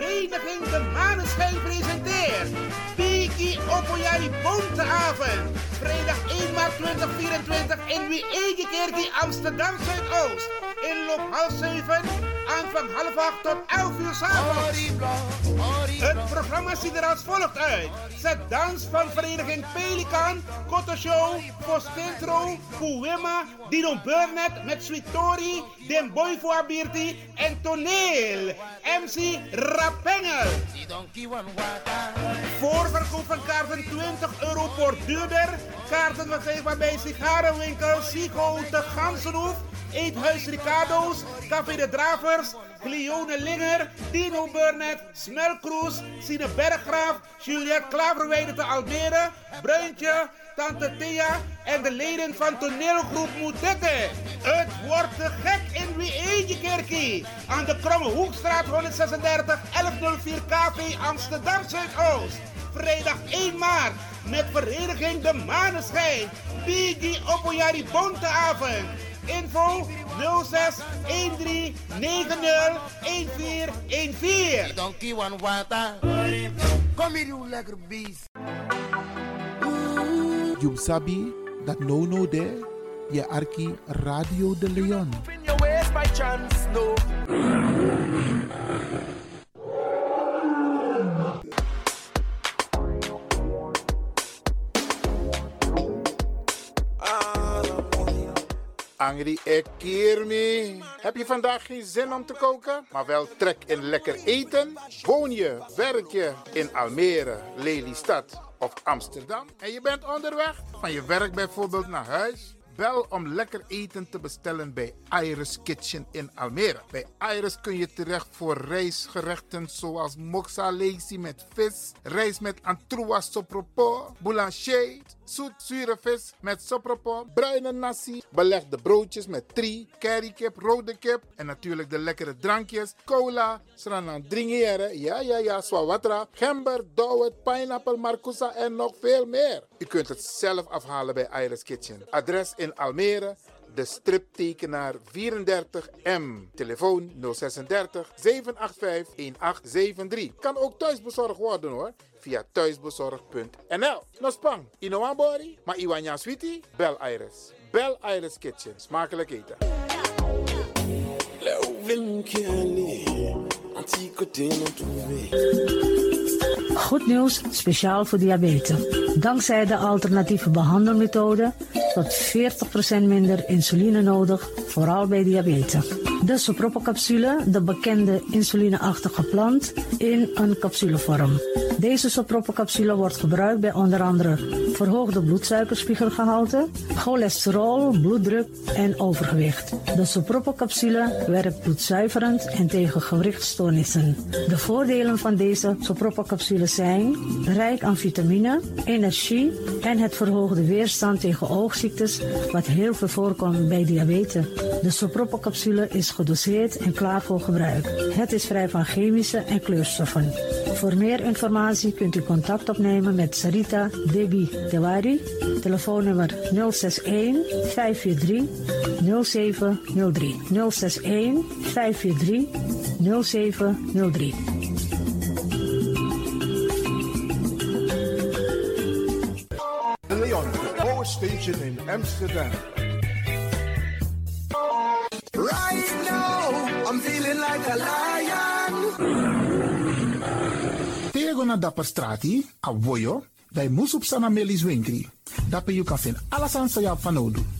Vereniging De Maneschijn presenteert Biki Opoyari Bonteavond. Vrijdag 1 maart 2024 in Wiegekerkie Amsterdam Zuidoost. Inloop half 7, aanvang half 8 tot 11 uur s'avonds. Het programma ziet er als volgt uit. Zet dans van vereniging Pelikan, Koto Show, Postintro, Kuwema, Dino Burnett met Sweet Tori, Den Boy voor en Toneel. MC Rapengel. Voorverkoop van kaarten 20 euro voor duurder. Kaarten verkrijgbaar bij sigarenwinkel Sigo de Gansenhoef. Eethuis Ricardo's, Café de Dravers, Glione Linger, Dino Burnett, Smelkroes, Sine Berggraaf, Juliette Klaverweide te Almere, Bruintje, Tante Thea en de leden van toneelgroep Moetette. Het wordt gek in Wiegekerkie. Aan de Kromme Hoekstraat 136 1104 KV Amsterdam Zuidoost. Vrijdag 1 maart met vereniging De Maneschijn. Bigi Opoyari Bonteavond. Info 06 13 90 1414. Donkey one water. Kom hier, you lekker beest. You sabi that no no there, je arki Radio de Leon. In your waist by chance, no. Angry Ekirmi. Heb je vandaag geen zin om te koken, maar wel trek in lekker eten? Woon je, werk je in Almere, Lelystad of Amsterdam? En je bent onderweg van je werk bijvoorbeeld naar huis? Bel om lekker eten te bestellen bij Iris Kitchen in Almere. Bij Iris kun je terecht voor rijstgerechten zoals moxa met vis, rijst met antroas sopropo, boulanger, zoet zure vis met sopropo, bruine nasi, belegde broodjes met tri, currykip, rode kip en natuurlijk de lekkere drankjes, cola, sranan dringere, ja ja ja, swawatra, gember, dowet, pineapple, marcousa en nog veel meer. U kunt het zelf afhalen bij Iris Kitchen. Adres in Almere, de striptekenaar 34M. Telefoon 036 785 1873. Kan ook thuisbezorgd worden hoor. Via thuisbezorgd.nl. No spang, ino body, maar iwanya sweetie, bel Iris. Bel Iris Kitchen. Smakelijk eten. Goed nieuws, speciaal voor diabetes. Dankzij de alternatieve behandelmethode tot 40% minder insuline nodig, vooral bij diabetes. De sopropocapsule, de bekende insulineachtige plant, in een capsulevorm. Deze sopropocapsule wordt gebruikt bij onder andere verhoogde bloedsuikerspiegelgehalte, cholesterol, bloeddruk en overgewicht. De sopropocapsule werkt bloedzuiverend en tegen gewrichtstoornissen. De voordelen van deze sopropocapsule zijn rijk aan vitamine, energie en het verhoogde weerstand tegen oogziektes, wat heel veel voorkomt bij diabetes. De sopropocapsule is gedoseerd en klaar voor gebruik. Het is vrij van chemische en kleurstoffen. Voor meer informatie kunt u contact opnemen met Sarita Debi Dewari. Telefoonnummer 061 543 0703. 061 543 0703. De Leon, Power Station in Amsterdam. Right feeling like a lion. Na dapper strati, a voyo, dai musup sana melis winkri. Dapper you kan vinden alles aan sa van nodu.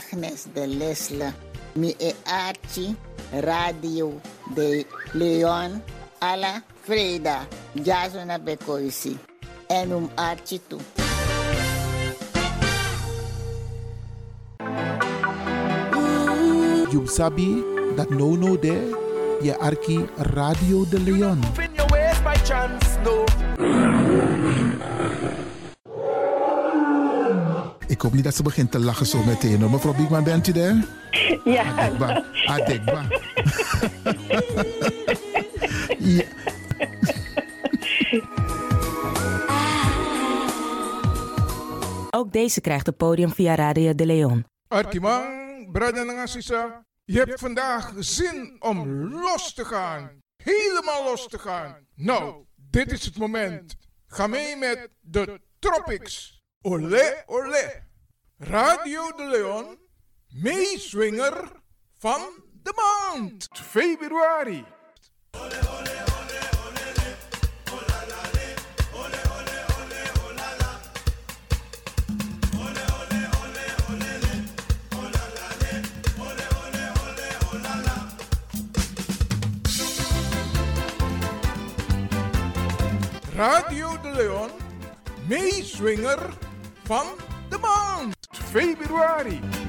Agnes de Lesla, Mieachi, Radio de León, a la Frida, Jasona Becoisi, en un Artitu. You sabi that no no de ya arki Radio de Leon. Ik hoop niet dat ze begint te lachen zo meteen. hoor. Mevrouw Biekman, bent u daar? Ja, Adekba. Adekba. ja. Ook deze krijgt het podium via Radio de Leon. Arkimang, brada en sisa, je hebt vandaag zin om los te gaan. Helemaal los te gaan. Nou, dit is het moment. Ga mee met de Tropics. Olé, olé. Radio de Leon, meeswinger van de maand. Februari. Radio de Leon, meeswinger van Fabi Ruari.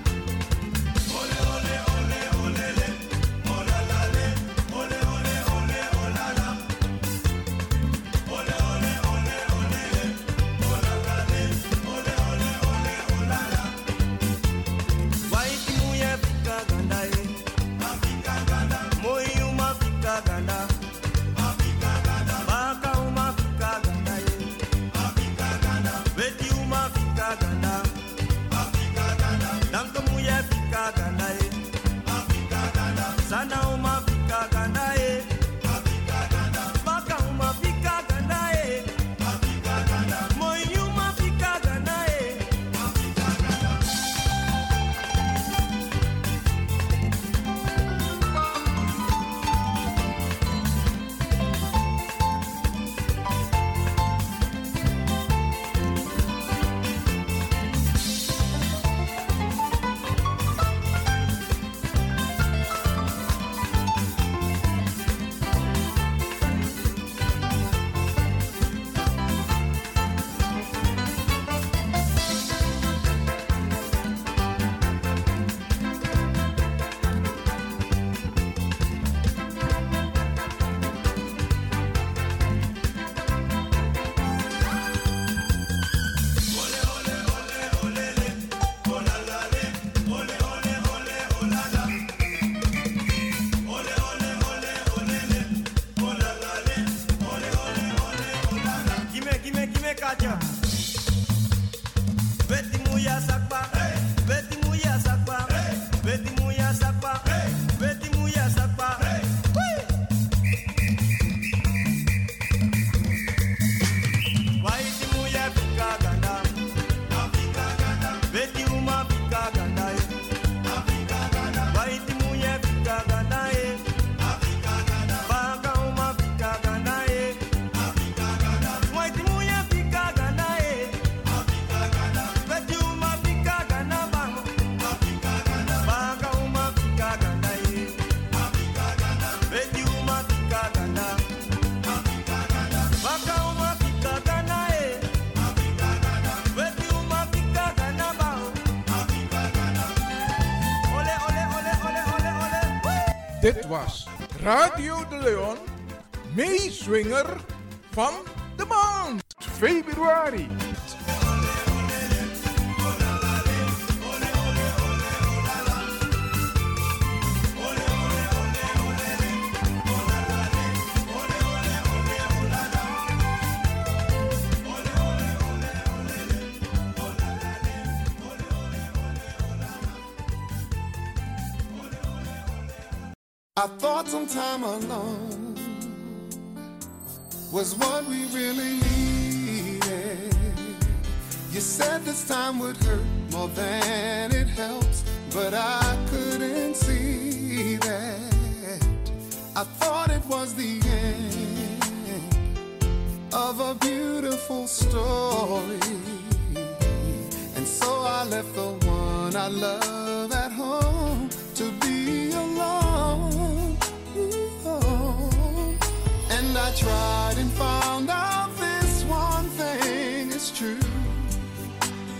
Radio de Leon, meeswinger van de maand februari. I thought some time alone was what we really needed. You said this time would hurt more than it helps, but I couldn't see that. I thought it was the end of a beautiful story. And so I left the one I love I tried and found out this one thing is true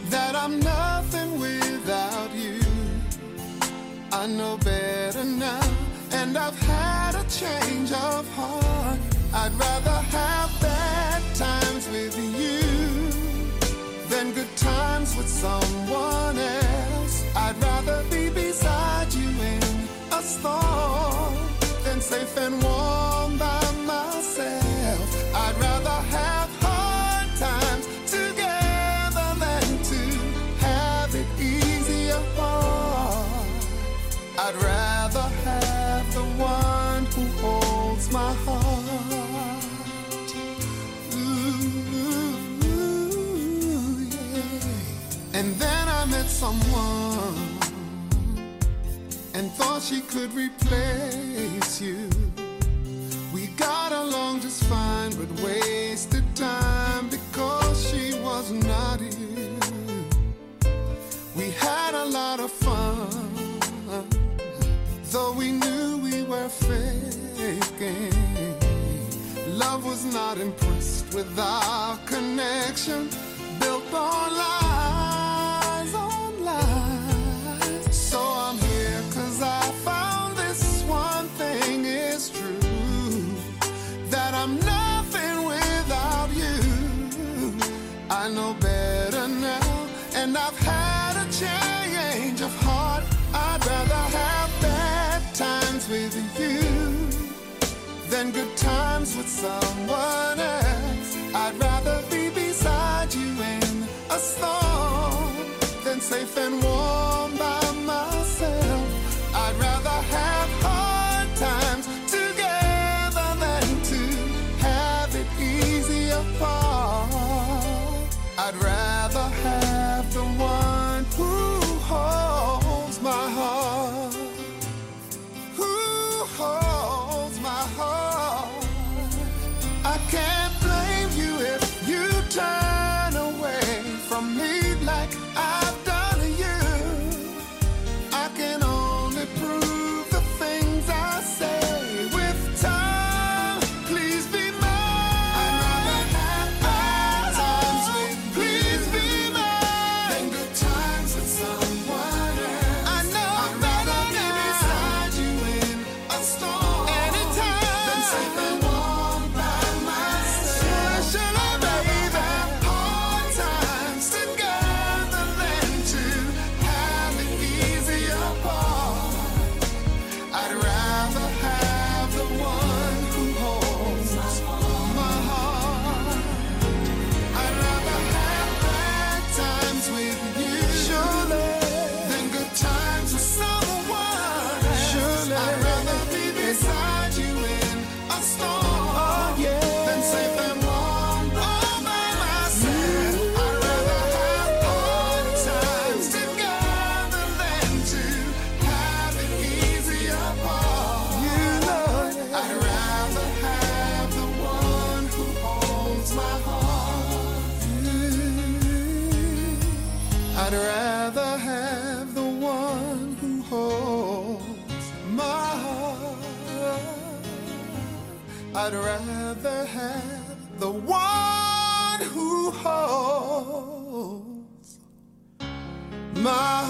that I'm nothing without you. I know better now, and I've had a change of heart. I'd rather have bad times with you than good times with someone else. I'd rather be beside you in a storm than safe and warm by someone and thought she could replace you. We got along just fine, but wasted time because she was not you. We had a lot of fun, though we knew we were faking. Love was not impressed with our connection, built on lies, and I've had a change of heart. I'd rather have bad times with you than good times with someone else. I'd rather be beside you in a storm than safe and warm my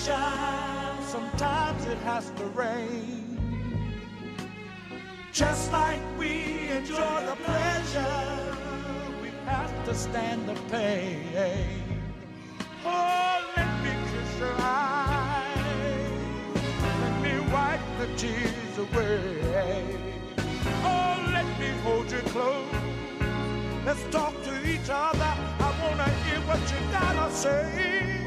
sunshine, sometimes it has to rain. Just like we enjoy the pleasure, we have to stand the pain. Oh, let me kiss your eyes, let me wipe the tears away. Oh, let me hold you close, let's talk to each other. I wanna hear what you gotta say.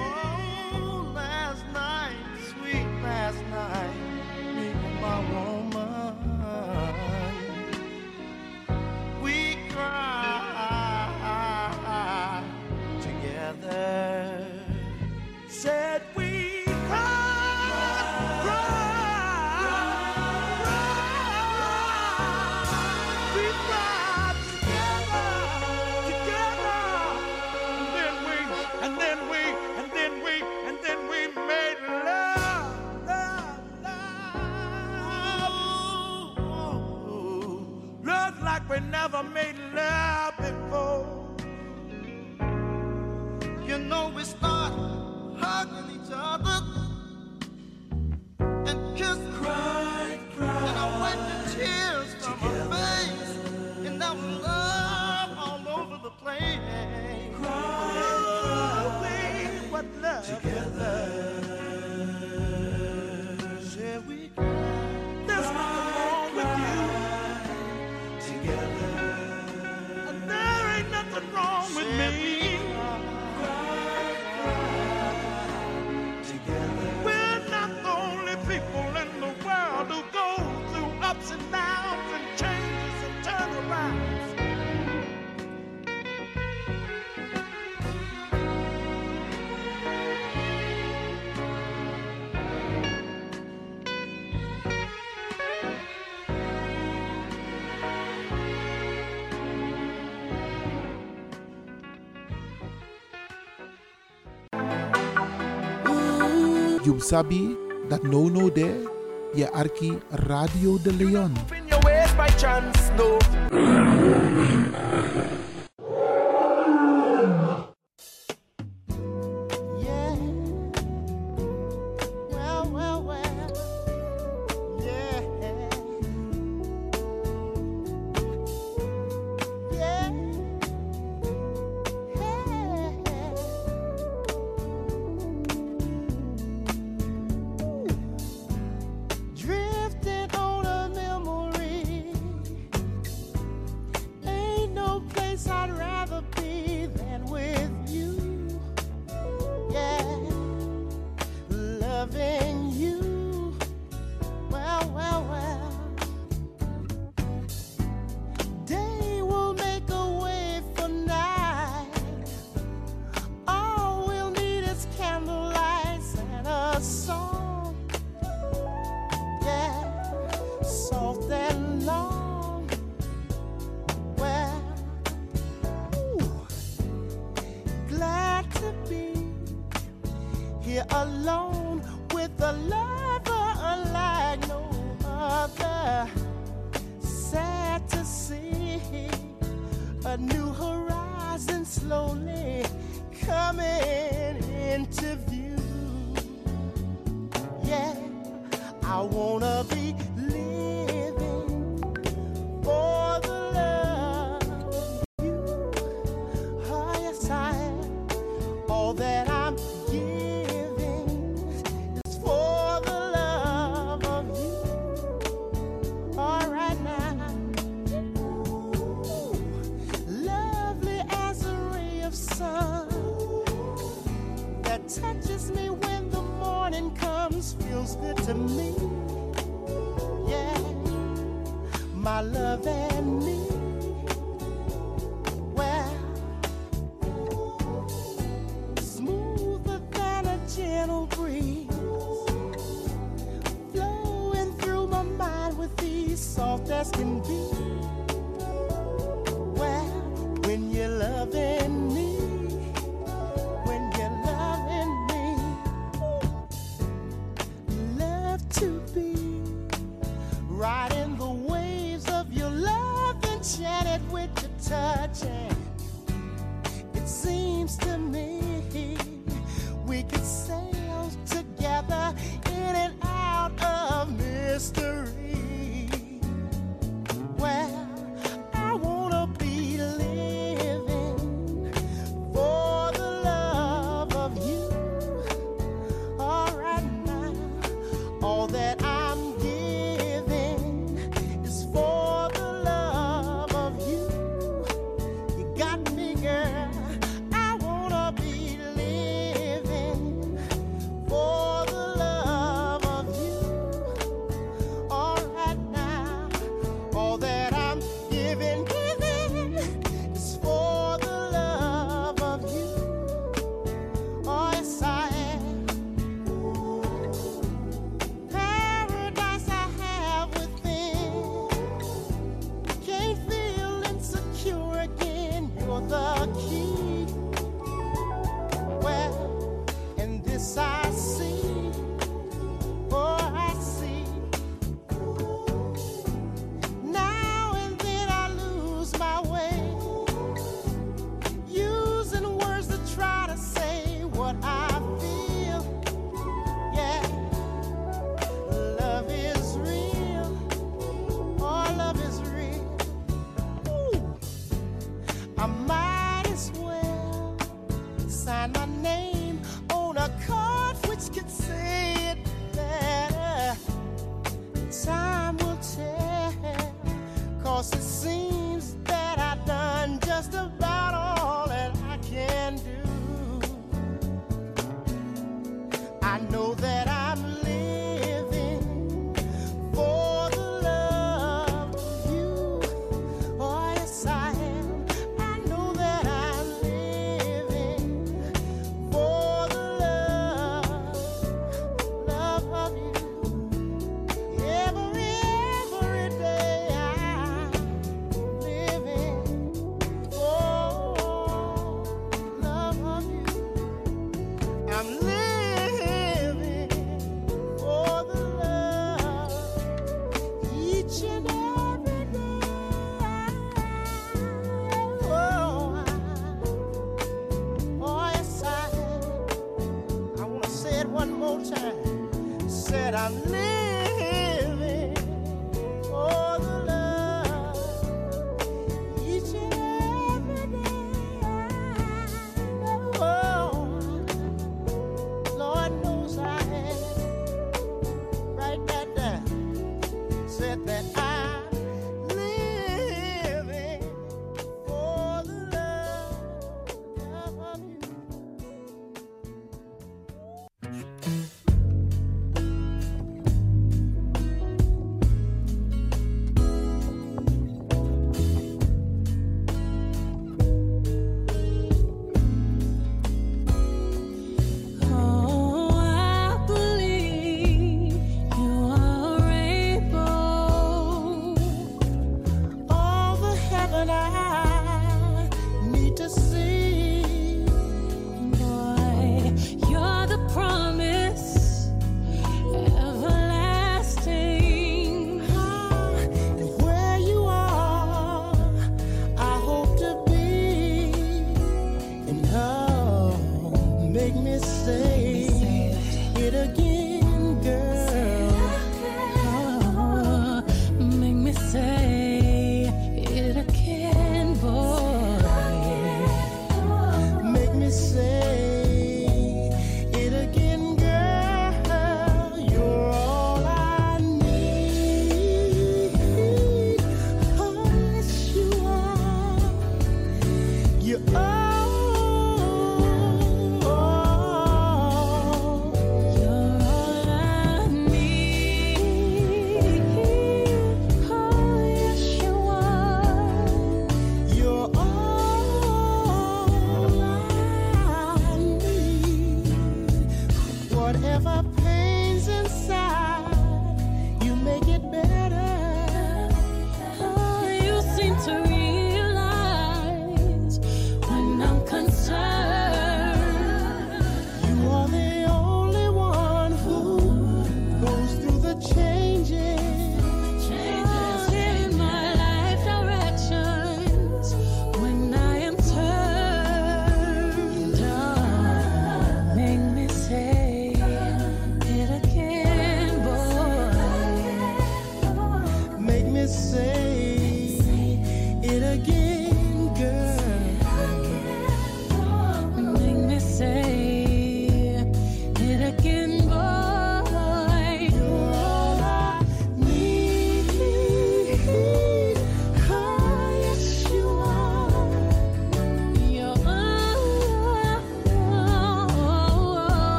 mother made Yum Sabi, dat no no de, je Arki Radio de Leon. a new horizon slowly coming into view. Yeah, I wanna be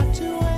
got to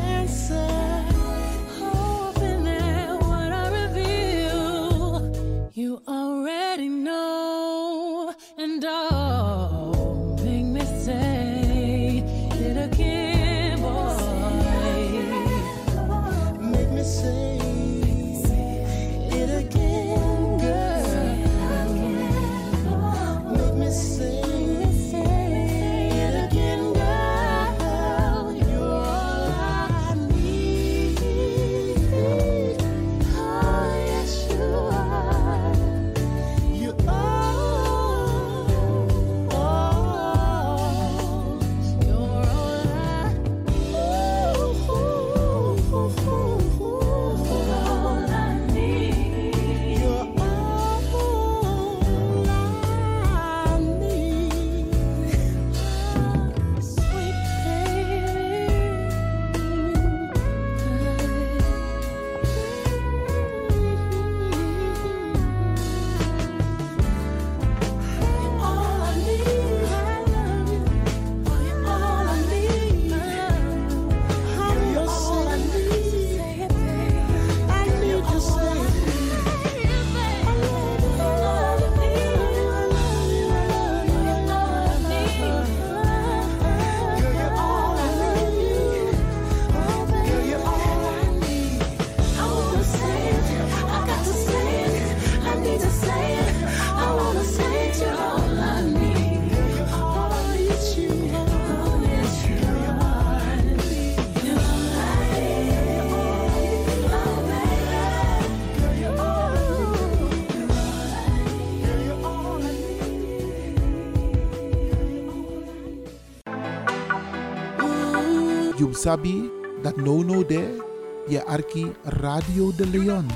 You sabi that no no there, je arki Radio de Leon.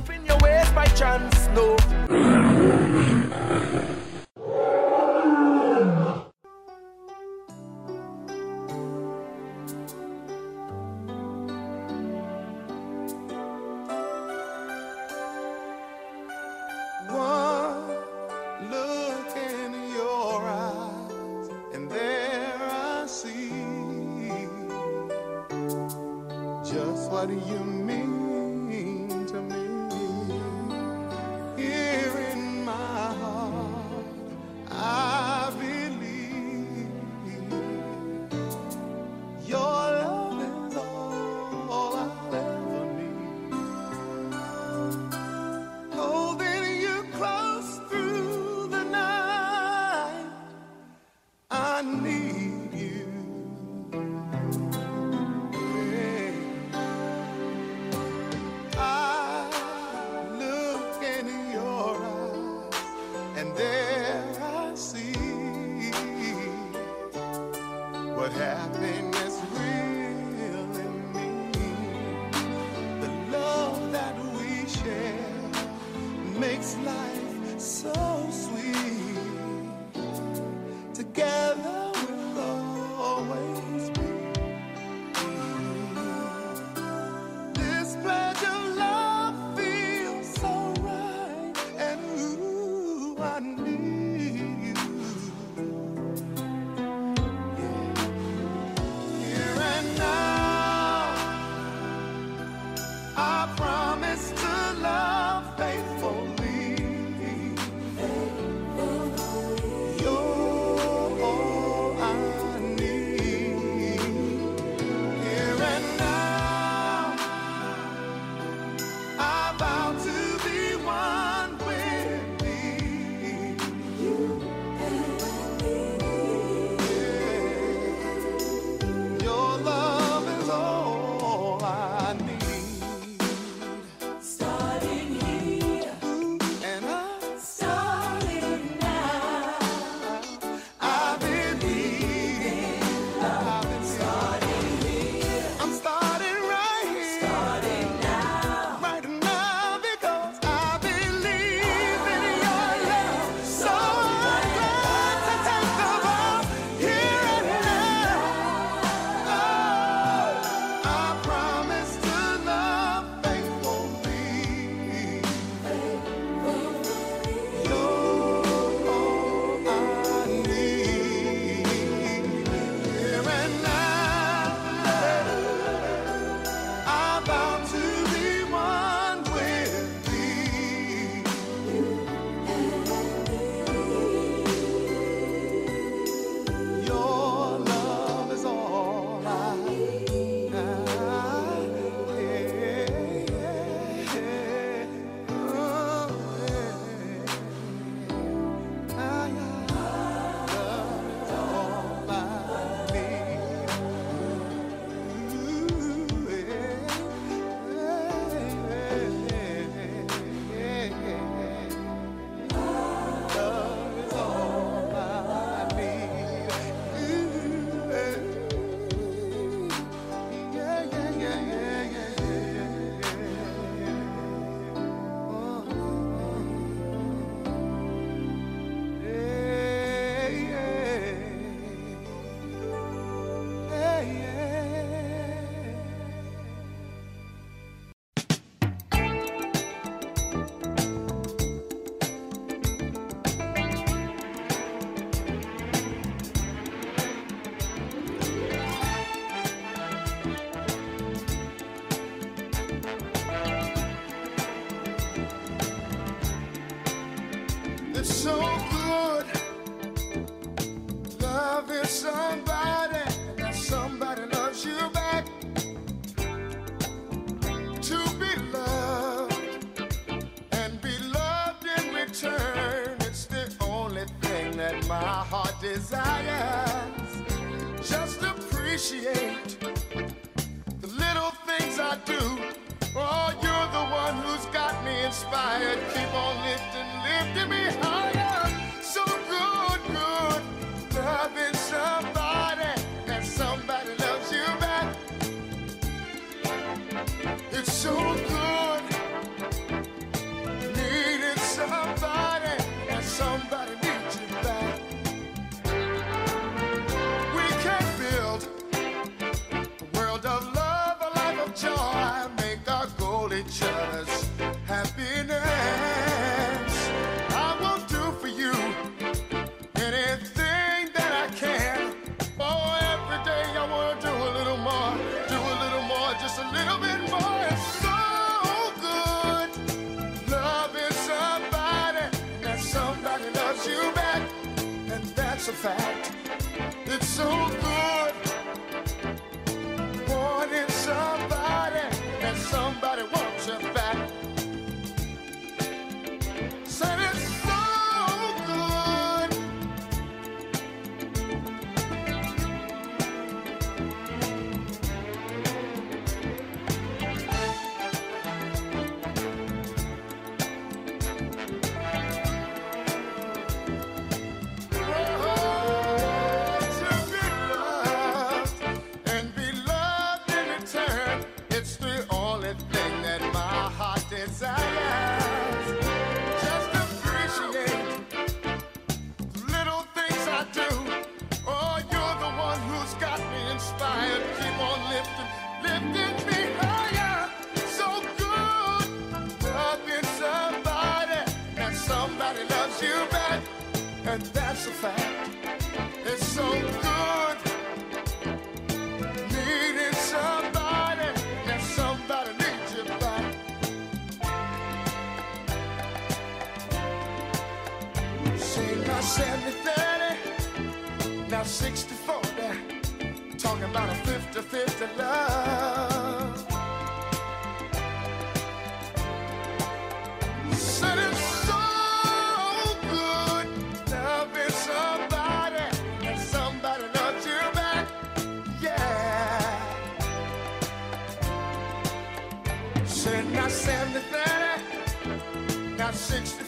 said not 70, 30, not 60,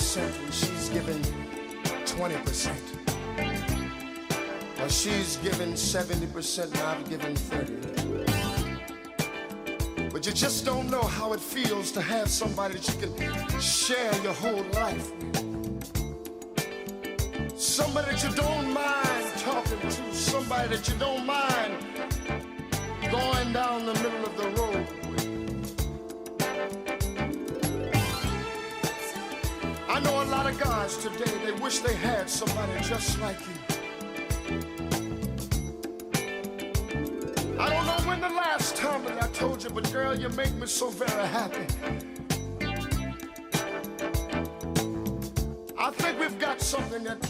percent and she's giving 20 percent. Or she's giving 70 percent and I've given 30. But you just don't know how it feels to have somebody that you can share your whole life with. Somebody that you don't mind talking to, somebody that you don't mind going down the middle guys today, they wish they had somebody just like you. I don't know when the last time that I told you, but girl, you make me so very happy. I think we've got something that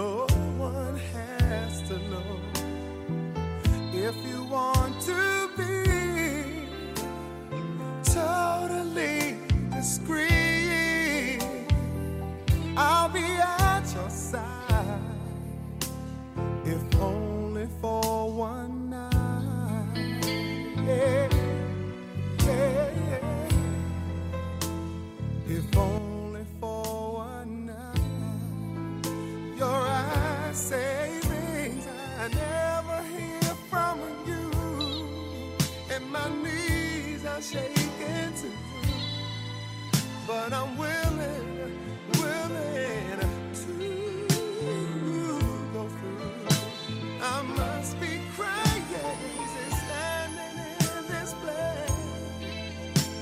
no one has to know if you I'm willing, willing to go through. I must be crazy standing in this place,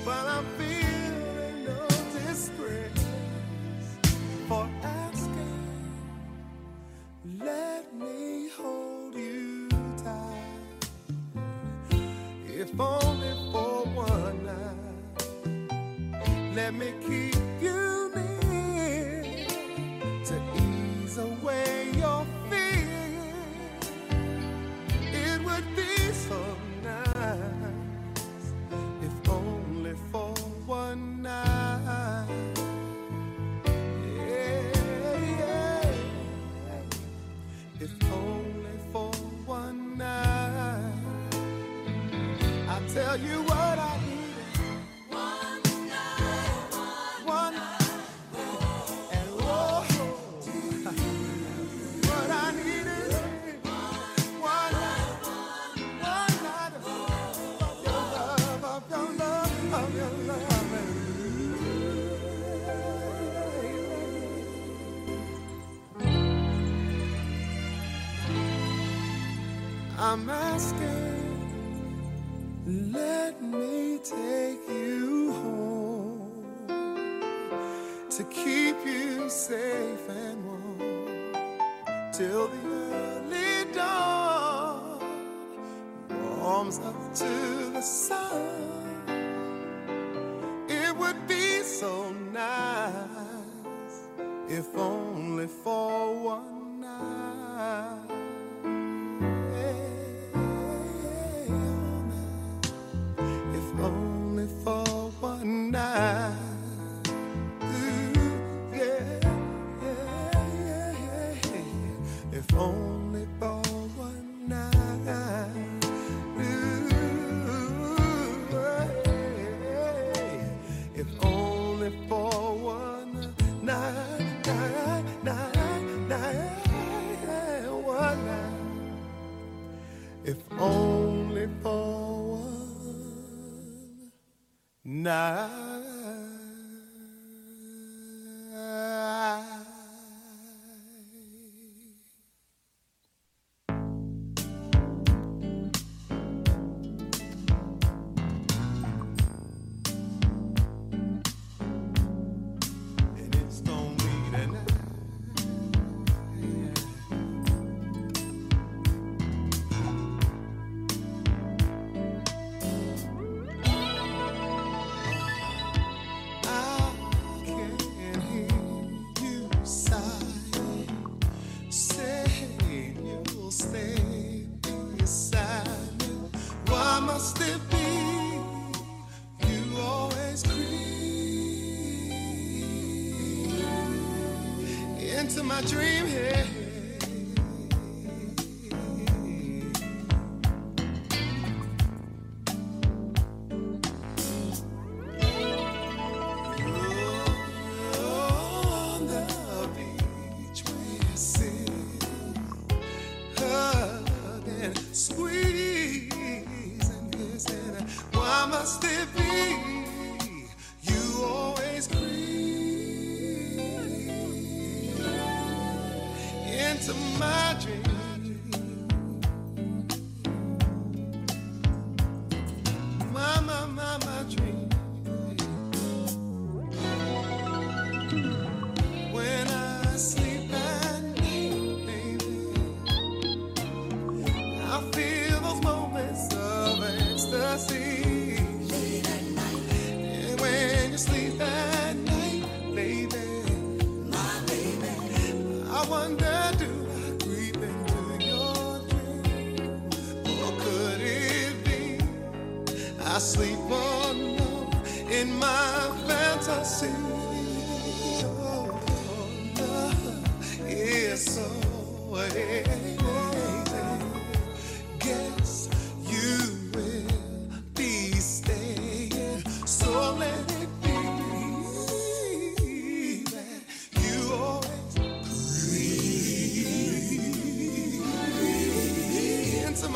but I'm feeling no disgrace for asking. Let me hold you tight, if only for one night. Let me keep. I'm asking, let me take you home to keep you safe and warm till the early dawn warms up to the sun.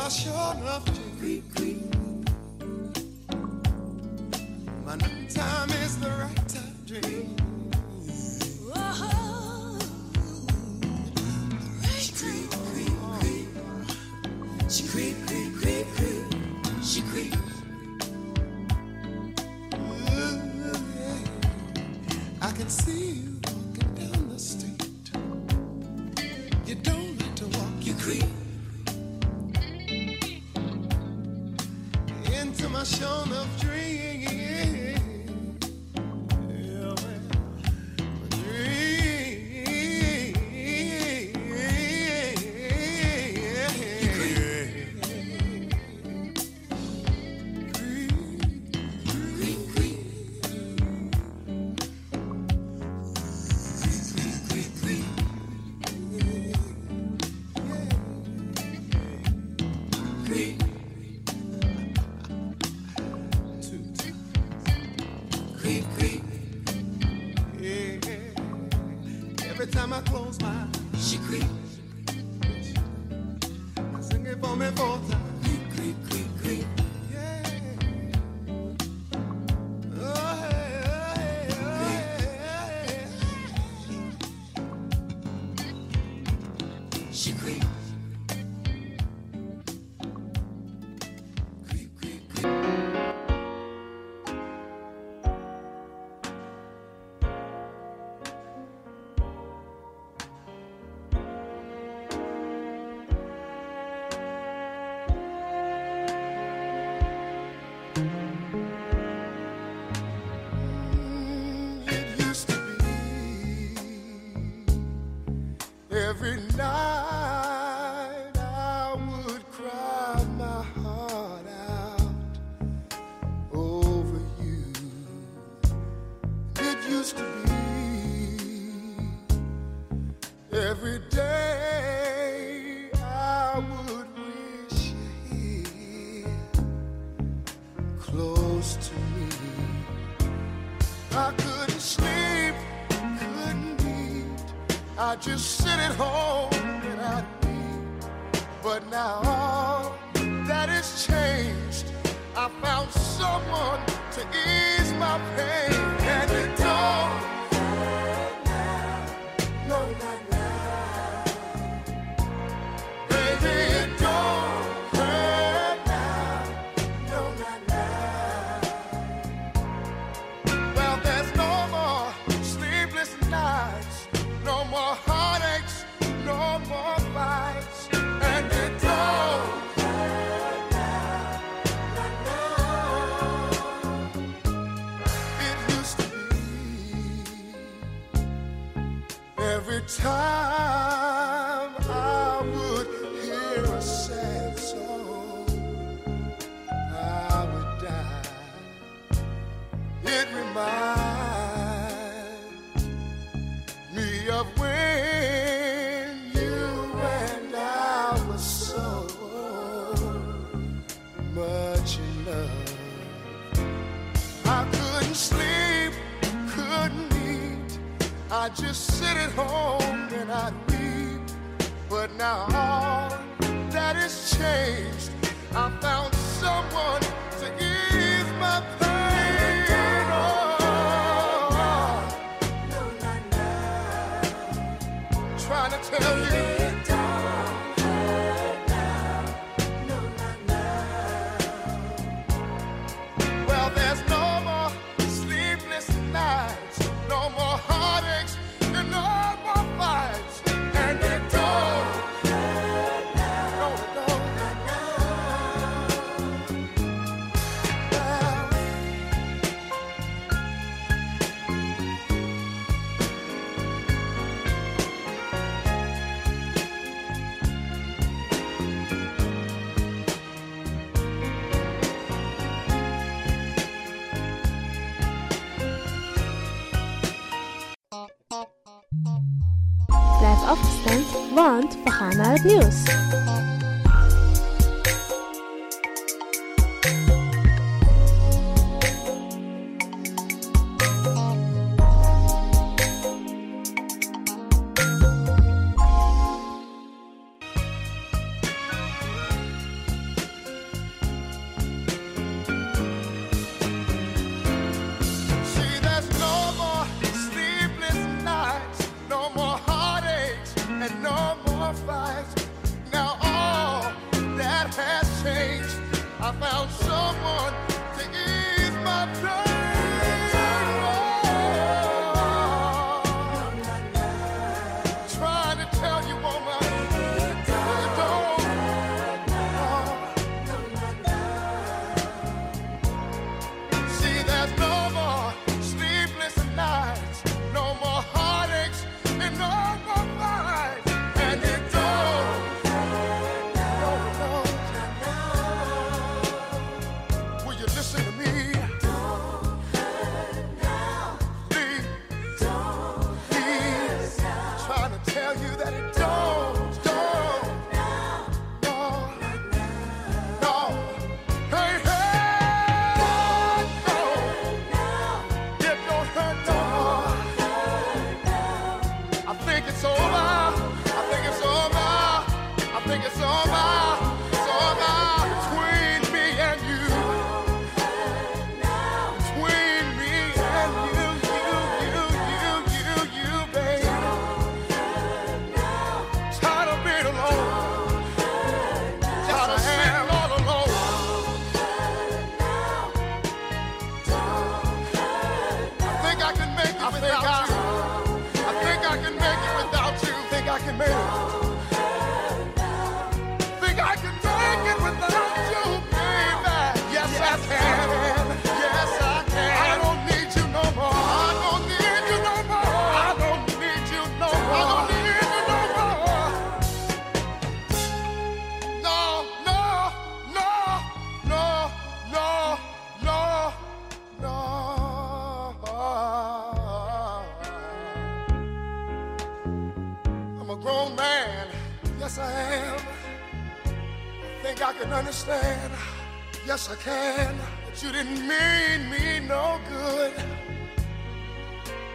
my shore enough to creep, creep. But now all that is changed. En we gaan naar het nieuws.